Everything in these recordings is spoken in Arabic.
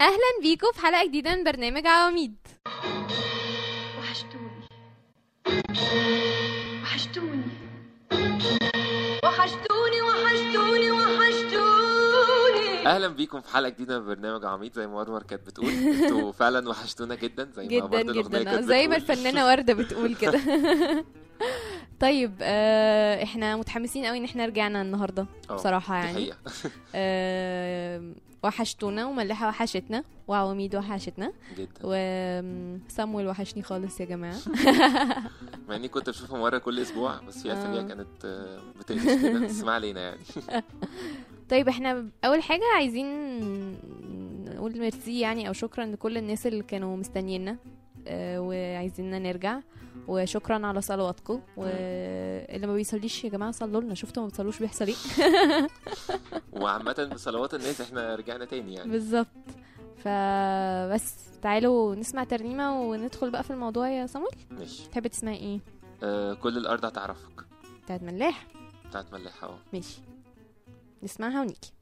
أهلا بيكم في حلقة جديدة من برنامج عواميد. وحشتوني. وحشتوني. وحشتوني وحشتوني وحشتوني. أهلا بيكم في حلقة جديدة من برنامج عميد زي ما انور كانت بتقول أنتوا فعلا وحشتونا جدا زي ما جدا برضه جدا. زي ما. الفنانة وردة بتقول كده. طيب آه إحنا متحمسين قوي ان إحنا رجعنا النهارده آه، بصراحة يعني. آه وحشتونا وملحه وحشتنا وعواميد وحشتنا. جدا. وسامويل وحشني خالص يا جماعة. مع إني كنت بشوفها مرة كل أسبوع بس في أسابيع آه. كانت آه، بتقلش كده بس ما علينا يعني. طيب إحنا أول حاجة عايزين نقول ميرسي يعني أو شكرا لكل الناس اللي كانوا مستنيينا وعايزيننا نرجع. وشكرا على صلواتكم. واللي ما بيصليش يا جماعة صلوا لنا. شفتوا ما بتصلوش بيحصل إيه؟ وعامة بصلوات الناس إحنا رجعنا تاني يعني. بالظبط. فبس تعالوا نسمع ترنيمة وندخل بقى في الموضوع يا صامويل ماشي. تحب تسمعي إيه؟ آه كل الأرض هتعرفك. بتاعت ملاح. بتاعت ملحه آه ماشي. نسمعها ونيجي.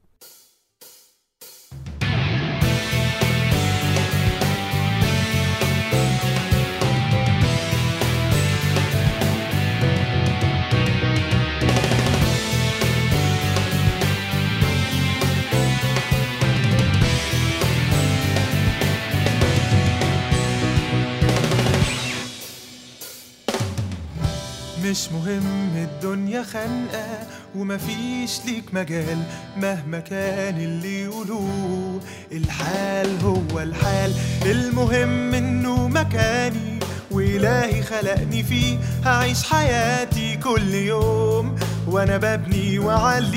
مش مهم الدنيا خانقة ومفيش ليك مجال مهما كان اللي يقولوه. الحال هو الحال المهم إنه مكاني وإلهي خلقني فيه. هعيش حياتي كل يوم وأنا ببني وعليه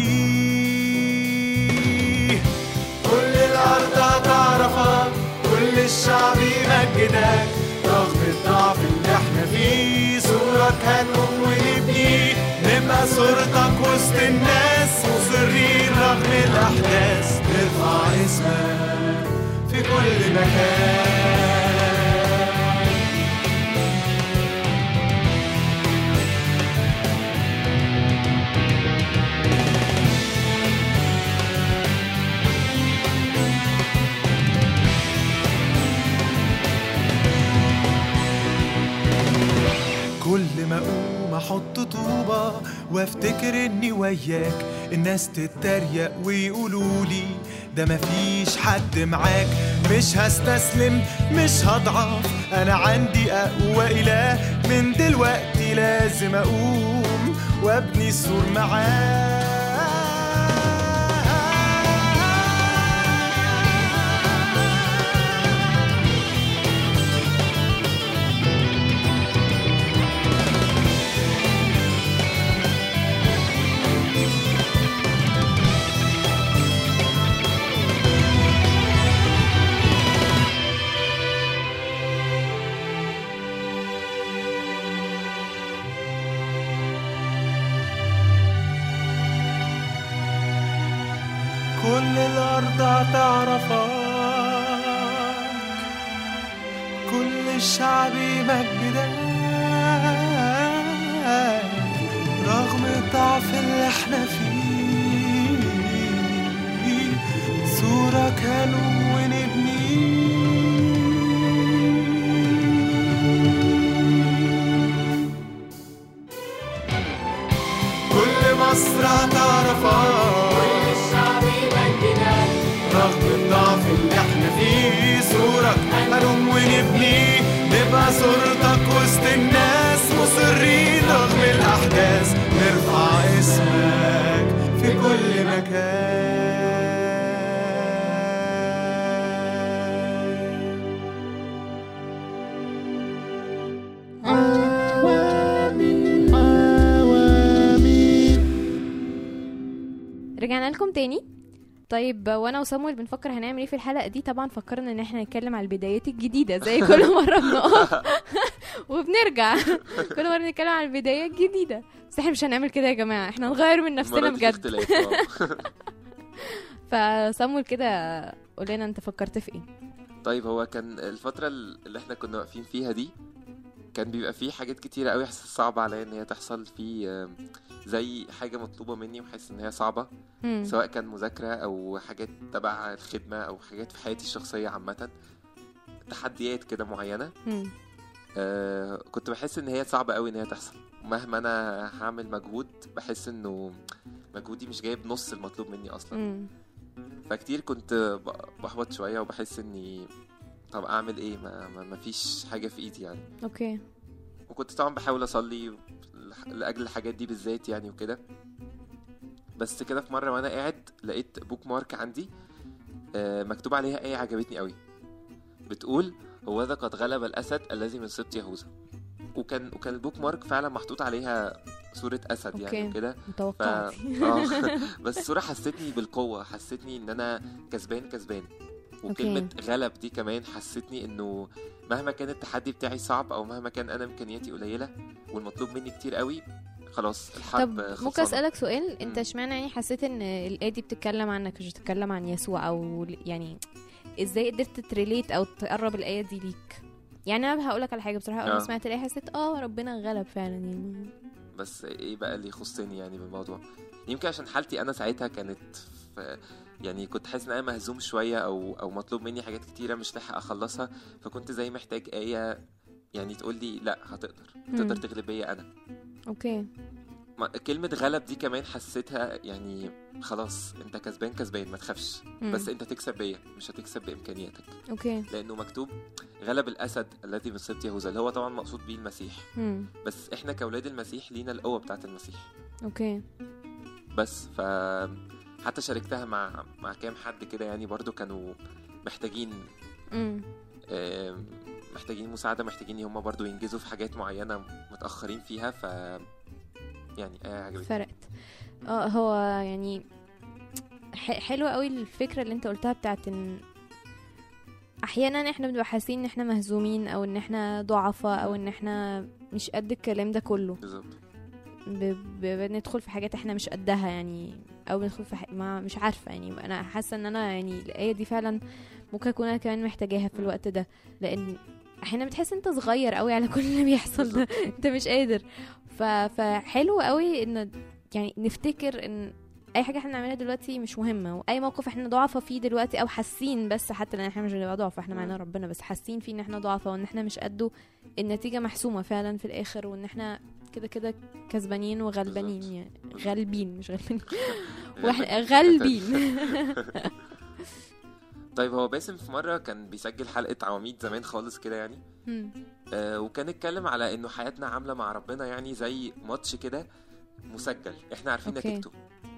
كل الأرض هتعرفك كل الشعب يمجدك رغم الضعف اللي إحنا فيه. صورك هنقوم ونبني نبقى صورتك وسط الناس مصرين رغم الأحداث. نرفع اسمك في كل مكان. كل ما أقوم أحط طوبة وأفتكر إني وياك. الناس تتريق ويقولوا لي ده مفيش حد معاك. مش هستسلم مش هضعف أنا عندي أقوى إله. من دلوقتي لازم أقوم وأبني السور معاه الشعب يمجدك رغم الضعف اللي إحنا فيه صورك هنقوم رجعنا لكم تاني. طيب وأنا وصامويل بنفكر هنعمل إيه في الحلقة دي؟ طبعا فكرنا إن إحنا نتكلم على البدايات الجديدة زي كل مرة بنقف. وبنرجع. كل مرة نتكلم على البداية الجديدة. بس إحنا مش هنعمل كده يا جماعة. إحنا نغير من نفسنا بجد. آه. فصامويل كده قول لنا أنت فكرت في إيه؟ طيب هو كان الفترة اللي إحنا كنا واقفين فيها دي كان بيبقى فيه حاجات كتيرة قوي صعبة عليا إن هي تحصل في زي حاجة مطلوبة مني وحاسس إن هي صعبة مم. سواء كان مذاكرة أو حاجات تبع الخدمة أو حاجات في حياتي الشخصية عامة تحديات كده معينة مم. آه كنت بحس إن هي صعبة قوي إن هي تحصل مهما أنا هعمل مجهود بحس إنه مجهودي مش جايب نص المطلوب مني أصلا مم. فكتير كنت بحبط شوية وبحس إني طب أعمل إيه؟ ما, ما, ما فيش حاجة في إيدي يعني. أوكي. وكنت طبعا بحاول أصلي لأجل الحاجات دي بالذات يعني وكده. بس كده في مرة وأنا قاعد لقيت bookmark عندي آه، مكتوب عليها آية عجبتني قوي. بتقول هو ذا قد غلب الأسد الذي من سبط يهوذا. وكان وكان ال bookmark فعلا محطوط عليها صورة أسد يعني okay. وكده. ف... متوقعت آه. بس الصورة حسيتني بالقوة حسيتني إن أنا كسبان كسبان. وكلمة غلب دي كمان حسيتني إنه مهما كان التحدي بتاعي صعب أو مهما كان أنا إمكانياتي قليلة والمطلوب مني كتير قوي خلاص الحرب طب ممكن. أسألك سؤال أنت. اشمعنى يعني حسيت إن الآية دي بتتكلم عنك مش بتتكلم عن يسوع أو يعني إزاي قدرت تريليت أو تقرب الآية دي ليك يعني أنا هقول لك على حاجة بصراحة أول ما آه. سمعت الآية حسيت آه ربنا غلب فعلا يعني بس إيه بقى اللي يخصني يعني بالموضوع يمكن عشان حالتي أنا ساعتها كانت يعني كنت حاسس إن أنا مهزوم شوية أو أو مطلوب مني حاجات كتيرة مش لاحق أخلصها فكنت زي محتاج آية يعني تقول لي لأ هتقدر. تقدر. تغلب بيا أنا. okay. كلمة غلب دي كمان حسيتها يعني خلاص أنت كسبان كسبان ما تخافش. بس أنت تكسب بيا مش هتكسب بإمكانياتك. okay. لأنه مكتوب غلب الأسد الذي من سبط يهوذا اللي هو طبعا مقصود بيه المسيح. مم. بس إحنا كأولاد المسيح لينا القوة بتاعت المسيح. okay. بس ف حتى شاركتها مع مع كام حد كده يعني برضو كانوا محتاجين محتاجين مساعدة محتاجين إن هم برضو ينجزوا في حاجات معينة متأخرين فيها ف يعني آه عجبتني. فرقت. آه هو يعني ح- حلوة قوي الفكرة اللي انت قلتها بتاعت إن أحيانا إحنا بنبقى حاسين إن إحنا مهزومين أو إن إحنا ضعفاء أو إن إحنا مش قد الكلام ده كله. بالظبط. بندخل في حاجات إحنا مش قدها يعني أو بندخل في. ما مش عارفة يعني أنا حاسة إن أنا يعني الآية دي فعلا ممكن أكون أنا كمان محتاجاها في الوقت ده لأن أحيانا بتحس إنت صغير قوي على كل اللي بيحصل ده إنت مش قادر. ف... فحلو قوي إن يعني نفتكر إن أي حاجة إحنا بنعملها دلوقتي مش مهمة وأي موقف إحنا ضعفة فيه دلوقتي أو حاسين بس حتى لأن إحنا مش بنبقى ضعفة إحنا معانا ربنا بس حاسين فيه إن إحنا ضعفة وإن إحنا مش قده النتيجة محسومة فعلا في الآخر وإن إحنا كده كده كسبانين وغلبانين. يعني. غالبين مش غالبين وإحنا غالبين طيب هو باسم في مرة كان بيسجل حلقة عواميد زمان خالص كده يعني. آه وكان اتكلم على إنه حياتنا عاملة مع ربنا يعني زي ماتش كده مسجل إحنا عارفين. نتيجته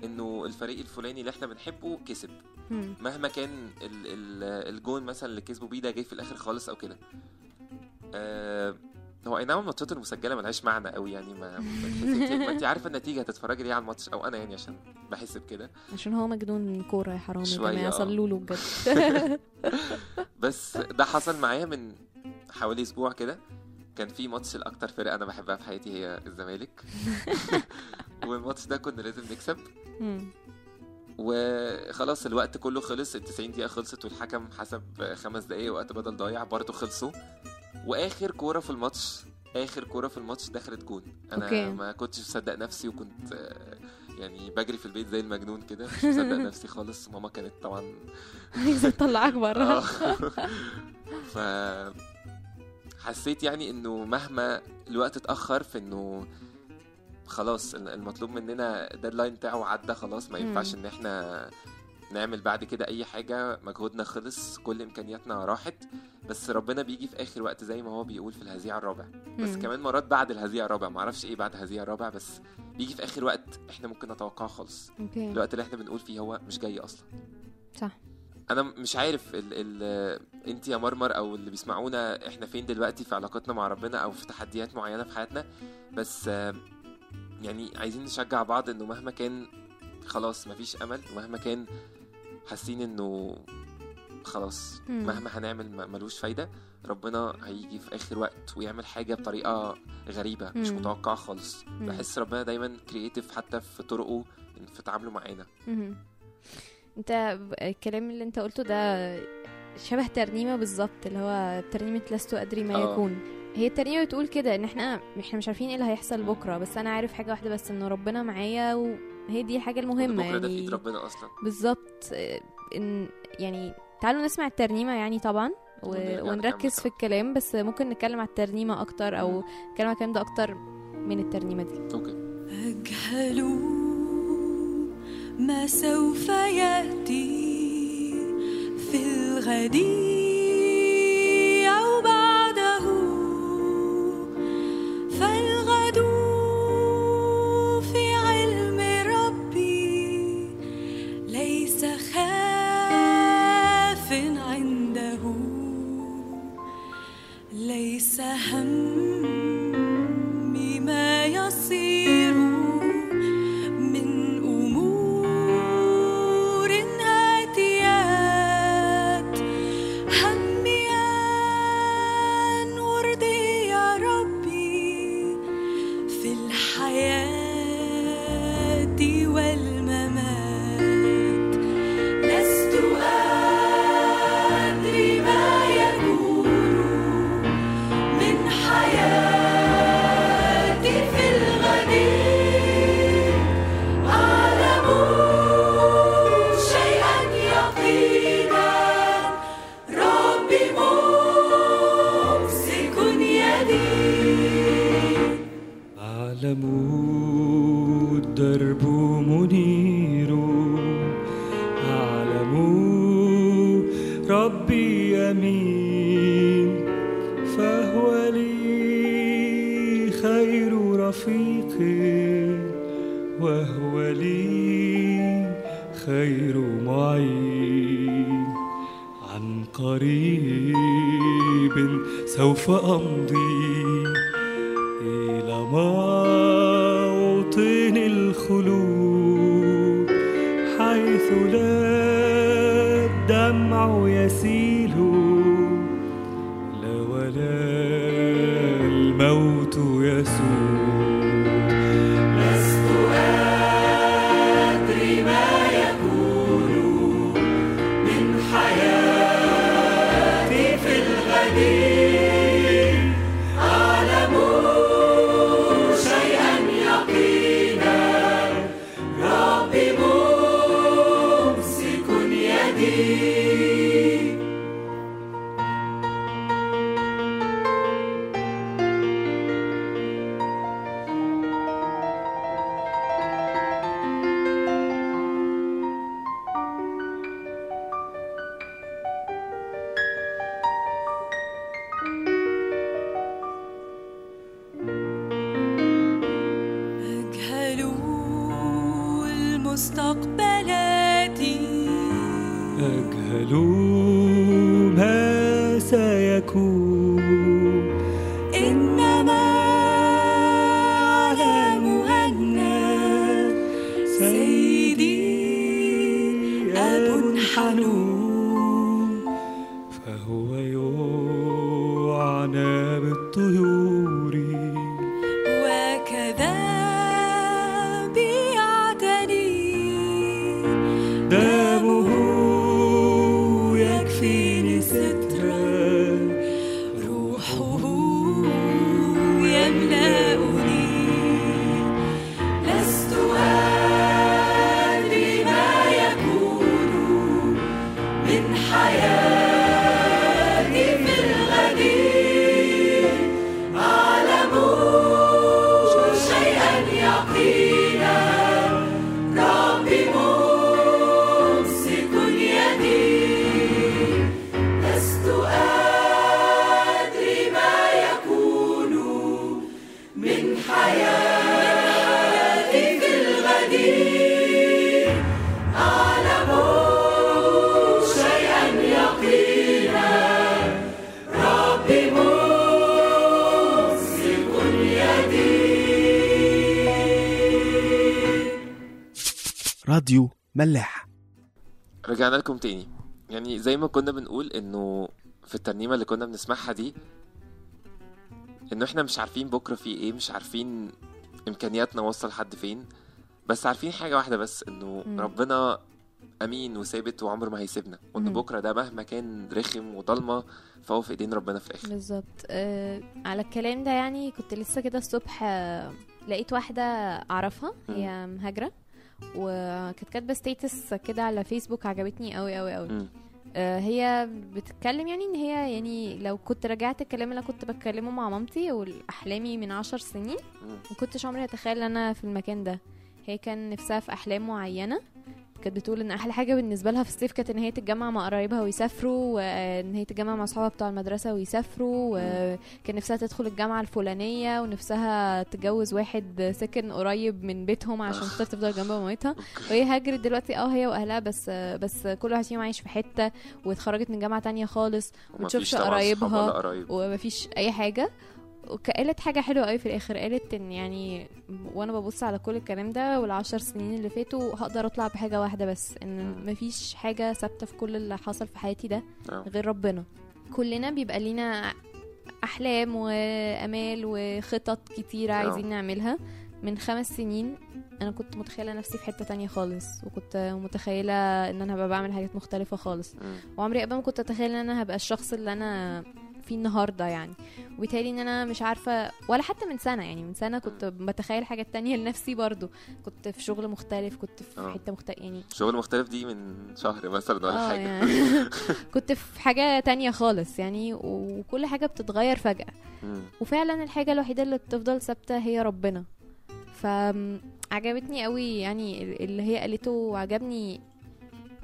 إنه الفريق الفلاني اللي إحنا بنحبه كسب مم. مهما كان ال ال الجون مثلا اللي كسبوا بيه ده جاي في الآخر خالص أو كده آه هو اي نعم الماتشات المسجلة ملهاش معنى قوي يعني ما ما انت- عارفة النتيجة هتتفرجي ليه على الماتش أو أنا يعني عشان بحس بكده. عشان هو مجنون كورة يا حرام يا جماعة. صلوا له بجد. بس ده حصل معايا من حوالي أسبوع كده. كان في ماتش الاكتر فرقة أنا بحبها في حياتي هي الزمالك. والماتش ده كنا لازم نكسب. وخلاص الوقت كله خلص ال 90 دقيقة خلصت والحكم حسب خمس دقايق وقت بدل ضايع برضه خلصوا. وآخر كورة في الماتش آخر كورة في الماتش دخلت جون أنا okay. ما كنتش مصدق نفسي وكنت آه، يعني بجري في البيت زي المجنون كده مش مصدق نفسي خالص ماما كانت طبعا عايزة تطلعك آه. بره ف حسيت يعني إنه مهما الوقت اتأخر في إنه خلاص المطلوب مننا ال deadline بتاعه عدى خلاص ما. ينفعش إن إحنا نعمل بعد كده أي حاجة مجهودنا خلص كل إمكانياتنا راحت. بس ربنا بيجي في آخر وقت زي ما هو بيقول في الهزيع الرابع. بس مم. كمان مرات بعد الهزيع الرابع معرفش إيه بعد الهزيع الرابع بس بيجي في آخر وقت إحنا ممكن نتوقعه خالص. الوقت اللي إحنا بنقول فيه هو مش جاي أصلا. صح. أنا مش عارف ال ال أنت يا مرمر أو اللي بيسمعونا إحنا فين دلوقتي في علاقتنا مع ربنا أو في تحديات معينة في حياتنا. بس يعني عايزين نشجع بعض إنه مهما كان خلاص مفيش أمل ومهما كان حاسين انه خلاص. مهما هنعمل ملوش فايدة ربنا هيجي في آخر وقت ويعمل حاجة بطريقة غريبة مش مم. متوقعة خالص. بحس ربنا دايما كرييتيف حتى في طرقه في تعامله معانا. انت الكلام اللي انت قلته ده شبه ترنيمة بالظبط اللي هو ترنيمة لست أدري ما آه. يكون هي الترنيمة بتقول كده إن إحنا إحنا مش عارفين إيه اللي هيحصل بكرة بس أنا عارف حاجة واحدة بس ان ربنا معايا وهي دي الحاجة المهمة بكرة ده في يعني. ايد ربنا أصلا. بالظبط. إن يعني تعالوا نسمع الترنيمة يعني طبعا و... ونركز في الكلام بس ممكن نتكلم على الترنيمة أكتر أو نتكلم على الكلام ده أكتر من الترنيمة دي. أوكي. أجهل ما سوف يأتي في الغد 很 الدرب منير أعلم ربي يمين فهو لي خير رفيق وهو لي خير معين. عن قريب سوف أمضي في ملاح. رجعنا لكم تاني. يعني زي ما كنا بنقول إنه في الترنيمة اللي كنا بنسمعها دي إنه إحنا مش عارفين بكرة في إيه مش عارفين إمكانياتنا وصل لحد فين بس عارفين حاجة واحدة بس إنه. ربنا أمين وثابت وعمره ما هيسيبنا وإن. بكرة ده مهما كان رخم وضلمة فهو في إيدين ربنا في الآخر. بالظبط. آه على الكلام ده يعني كنت لسه كده الصبح آه لقيت واحدة أعرفها هي مهاجرة. وكانت كاتبة ستيتس كده على فيسبوك عجبتني قوي قوي قوي. آه هي بتتكلم يعني إن هي يعني لو كنت رجعت الكلام اللي كنت بتكلمه مع مامتي واحلامي من عشر سنين. ما كنتش عمري أتخيل إن أنا في المكان ده هي كان نفسها في أحلام معينة كانت بتقول إن أحلى حاجة بالنسبة لها في الصيف كانت إن هي تتجمع مع قرايبها ويسافروا وإن هي تتجمع مع أصحابها بتوع المدرسة ويسافروا وكان نفسها تدخل الجامعة الفلانية ونفسها تتجوز واحد سكن قريب من بيتهم عشان خاطر تفضل جنب مامتها. وهي هاجرت دلوقتي آه هي وأهلها بس بس كل واحد فيهم عايش في حتة واتخرجت من جامعة تانية خالص صحاب قرايبها ومفيش أي حاجة. وقالت حاجة حلوة قوي في الآخر قالت إن يعني وأنا ببص على كل الكلام ده والعشر سنين اللي فاتوا هقدر أطلع بحاجة واحدة بس إن مفيش حاجة ثابتة في كل اللي حصل في حياتي ده آه. غير ربنا كلنا بيبقى لينا أحلام وأمال وخطط كتيرة آه. عايزين نعملها من خمس سنين أنا كنت متخيلة نفسي في حتة تانية خالص وكنت متخيلة إن أنا هبقى بعمل حاجات مختلفة خالص. وعمري أبدا ما كنت أتخيل إن أنا هبقى الشخص اللي أنا فيه النهارده يعني. وبالتالي إن أنا مش عارفة ولا حتى من سنة يعني من سنة كنت بتخيل حاجات تانية لنفسي برضو. كنت في شغل مختلف كنت في آه. حتة مختلف يعني شغل مختلف دي من شهر مثلا ولا آه حاجة. يعني كنت في حاجة تانية خالص يعني وكل حاجة بتتغير فجأة. وفعلا الحاجة الوحيدة اللي بتفضل ثابتة هي ربنا. فعجبتني قوي يعني اللي هي قالته وعجبني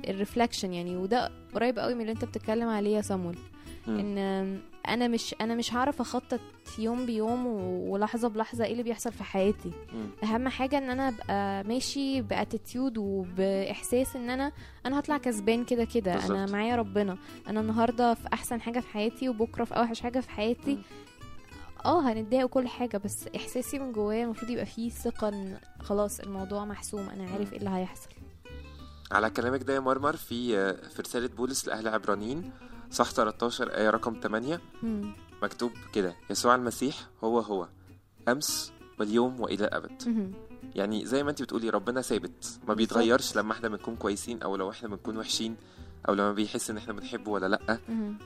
الرفلكشن يعني. وده قريب قوي من اللي أنت بتتكلم عليه يا صامول. إن أنا مش أنا مش هعرف أخطط يوم بيوم ولحظة بلحظة إيه اللي بيحصل في حياتي. مم. أهم حاجة إن أنا أبقى ماشي بأتيتيود وبإحساس إن أنا أنا هطلع كسبان كده كده. أنا. معايا ربنا. أنا النهارده في أحسن حاجة في حياتي وبكرة في أوحش حاجة في حياتي. آه هنتضايق وكل حاجة بس إحساسي من جوايا المفروض يبقى فيه ثقة إن خلاص الموضوع محسوم أنا عارف إيه اللي هيحصل. على كلامك ده يا مرمر في في رسالة بولس لأهل عبرانيين. صح 13 آية رقم 8 مم. مكتوب كده يسوع المسيح هو هو أمس واليوم وإلى الأبد. يعني زي ما انت بتقولي ربنا ثابت ما بيتغيرش لما إحنا بنكون كويسين أو لو إحنا بنكون وحشين أو لما بيحس إن إحنا بنحبه ولا لأ.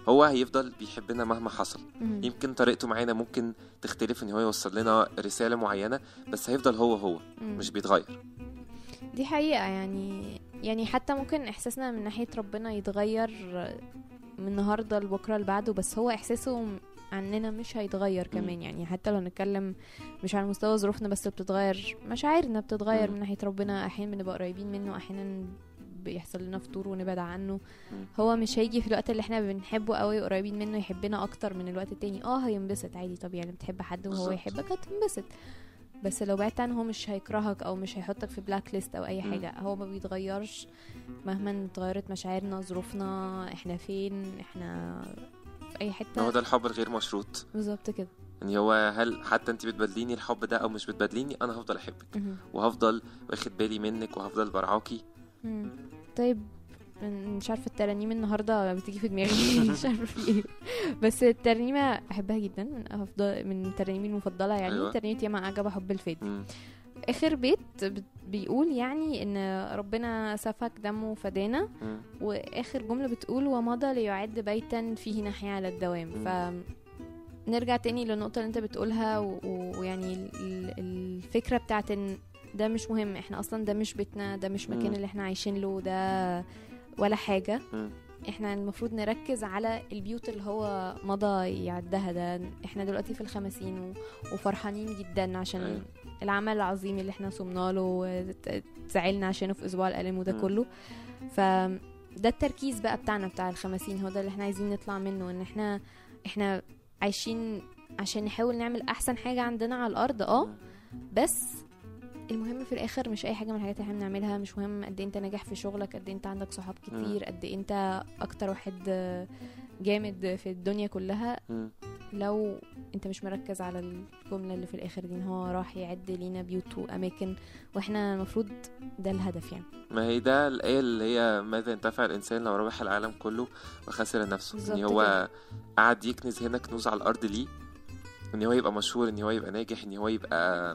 هو هيفضل بيحبنا مهما حصل. يمكن طريقته معانا ممكن تختلف إن هو يوصل لنا رسالة معينة بس هيفضل هو هو. مش بيتغير دي حقيقة يعني يعني حتى ممكن إحساسنا من ناحية ربنا يتغير من النهاردة لبكرة لبعده بس هو إحساسه عننا مش هيتغير كمان يعني. حتى لو نتكلم مش على مستوى ظروفنا بس بتتغير مشاعرنا بتتغير. من ناحية ربنا. أحيانا بنبقى قريبين منه أحيانا بيحصل لنا فتور ونبعد عنه. هو مش هيجي في الوقت اللي إحنا بنحبه قوي قريبين منه يحبنا أكتر من الوقت التاني. آه هينبسط عادي. طبيعي لما بتحب حد وهو. يحبك هتنبسط. بس لو بعدت عنه هو مش هيكرهك أو مش هيحطك في بلاك ليست أو أي. حاجة هو ما بيتغيرش مهما اتغيرت مشاعرنا ظروفنا إحنا فين إحنا في أي هو حتة ده الحب الغير مشروط بالظبط كده يعني هو هل حتى أنت بتبادليني الحب ده أو مش بتبادليني أنا هفضل أحبك. وهفضل واخد بالي منك وهفضل برعاكي. طيب مش عارفة الترانيم النهارده بتيجي في دماغي مش عارفة في إيه بس الترنيمه بحبها جدا من أفضل من ترانيمي المفضلة يعني أيوة. ترنيمه ياما عجب حب الفادي. آخر بيت بيقول يعني إن ربنا سفك دمه فدانا. وآخر جملة بتقول ومضى ليعد بيتا فيه نحيا على الدوام. ف نرجع تاني للنقطة اللي أنت بتقولها و- ويعني ال- ال- الفكرة بتاعت إن ده مش مهم إحنا أصلا ده مش بيتنا ده مش مكان. اللي إحنا عايشين له ده ولا حاجة. مم. إحنا المفروض نركز على البيوت اللي هو مضى يعدها ده. إحنا دلوقتي في الخمسين و- وفرحانين جدا عشان أيوة. العمل العظيم اللي إحنا صمنا له وزعلنا عشانه في أسبوع الألم وده. كله. ف ده التركيز بقى بتاعنا بتاع الخمسين. هو ده اللي إحنا عايزين نطلع منه. ان إحنا إحنا عايشين عشان نحاول نعمل أحسن حاجة عندنا على الأرض. آه. بس المهم في الآخر مش أي حاجة من الحاجات اللي إحنا بنعملها مش مهم قد إيه أنت ناجح في شغلك قد إيه أنت عندك صحاب كتير قد إيه أنت أكتر واحد جامد في الدنيا كلها. لو أنت مش مركز على الجملة اللي في الآخر دي إن هو راح يعد لينا بيوت وأماكن وإحنا المفروض ده الهدف يعني. ما هي ده الآية اللي هي ماذا ينتفع الإنسان لو ربح العالم كله وخسر نفسه؟ إن هو. قعد يكنز هنا كنوز على الأرض ليه؟ إن هو يبقى مشهور إن هو يبقى ناجح إن هو يبقى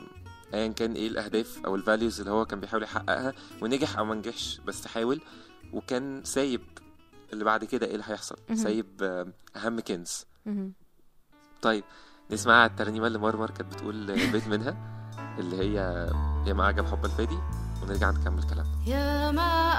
أيا كان إيه الأهداف أو ال values اللي هو كان بيحاول يحققها ونجح أو ما نجحش بس حاول وكان سايب اللي بعد كده إيه اللي هيحصل. سايب آه، أهم كنز. طيب نسمع الترنيمة اللي مرمر كانت بتقول بيت منها اللي هي يا ما عجب حب الفادي ونرجع نكمل كلامنا يا ما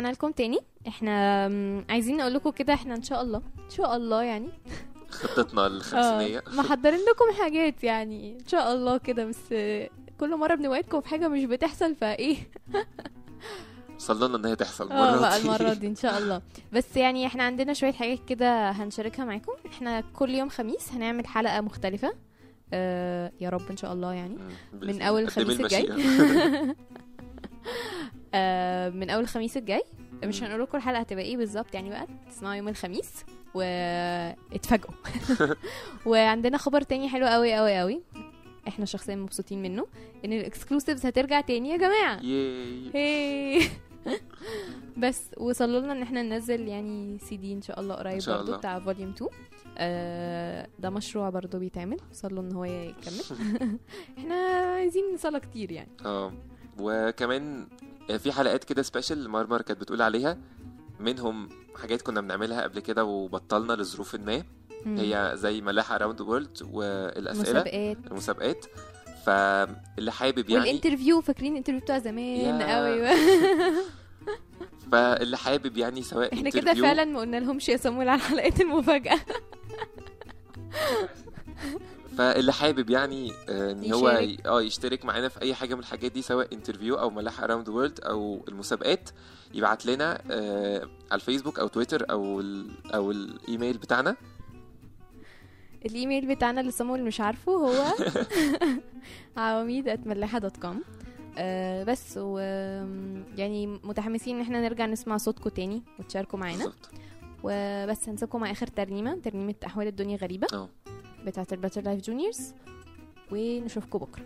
رجعنا لكم تاني. إحنا عايزين نقول لكم كده إحنا ان شاء الله. إن شاء الله يعني. خطتنا الخمسينية. آه، محضرين لكم حاجات يعني. إن شاء الله كده بس آه، كل مرة بنوعدكم في حاجة مش بتحصل فإيه؟ صلوا لنا إن هي تحصل المرة بقى دي. المرة دي إن شاء الله. بس يعني إحنا عندنا شوية حاجات كده هنشاركها معاكم. إحنا كل يوم خميس هنعمل حلقة مختلفة. آه يا رب إن شاء الله يعني. من أول الخميس الجاي. آه من أول الخميس الجاي. مش. هنقول لكم الحلقة هتبقى إيه بالظبط يعني بقى. تسمعوا يوم الخميس واتفاجئوا. وعندنا خبر تاني حلو قوي قوي قوي إحنا شخصيا مبسوطين منه إن ال exclusives هترجع تاني يا جماعة. هي. بس وصلوا لنا إن إحنا ننزل يعني سي دي إن شاء الله قريب إن شاء برضو الله. بتاع volume 2 آه ده مشروع برضو بيتعمل. وصلوا إن هو يكمل. إحنا عايزين نصلى كتير يعني. آه وكمان في حلقات كده special مرمر كانت بتقول عليها منهم حاجات كنا بنعملها قبل كده وبطلنا لظروف ما. هي زي ملاحه around the world والأسئلة مسابقات المسابقات. فاللي حابب يعني وال interview فاكرين ال interview بتاع زمان. قوي. فاللي حابب يعني سواء إحنا كده فعلا ما قلنا لهمش يا صامويل على حلقات المفاجأة. فاللي حابب يعني آه، إن هو آه يشترك معانا في أي حاجة من الحاجات دي سواء interview أو ملاحة around world أو المسابقات يبعت لنا آه، على الفيسبوك أو تويتر أو ال أو الإيميل بتاعنا. الإيميل بتاعنا اللي صامويل مش عارفه هو عواميد dot com آه بس و يعني متحمسين إن إحنا نرجع نسمع صوتكم تاني وتشاركوا معانا. وبس هنسيبكم مع آخر ترنيمة ترنيمة أحوال الدنيا غريبة. آه. بتاعه ال Better Life Juniors ونشوفكم بكرة.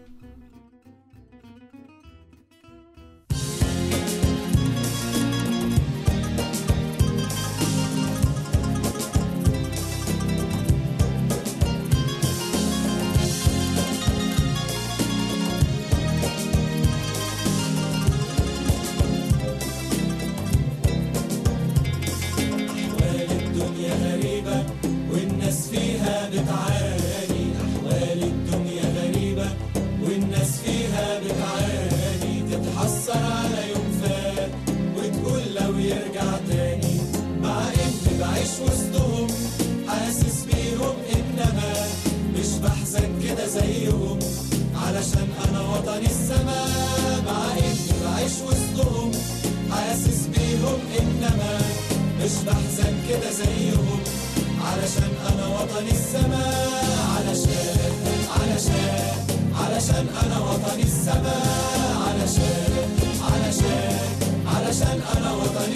مش بحزن كده زيهم. علشان أنا وطني السماء علشان علشان علشان أنا وطني السماء علشان علشان علشان أنا وطني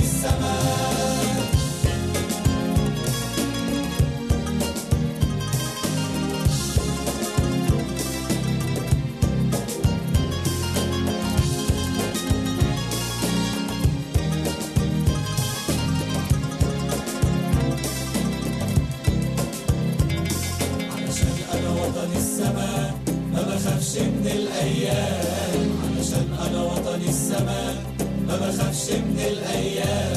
السماء ما بخافش من الأيام.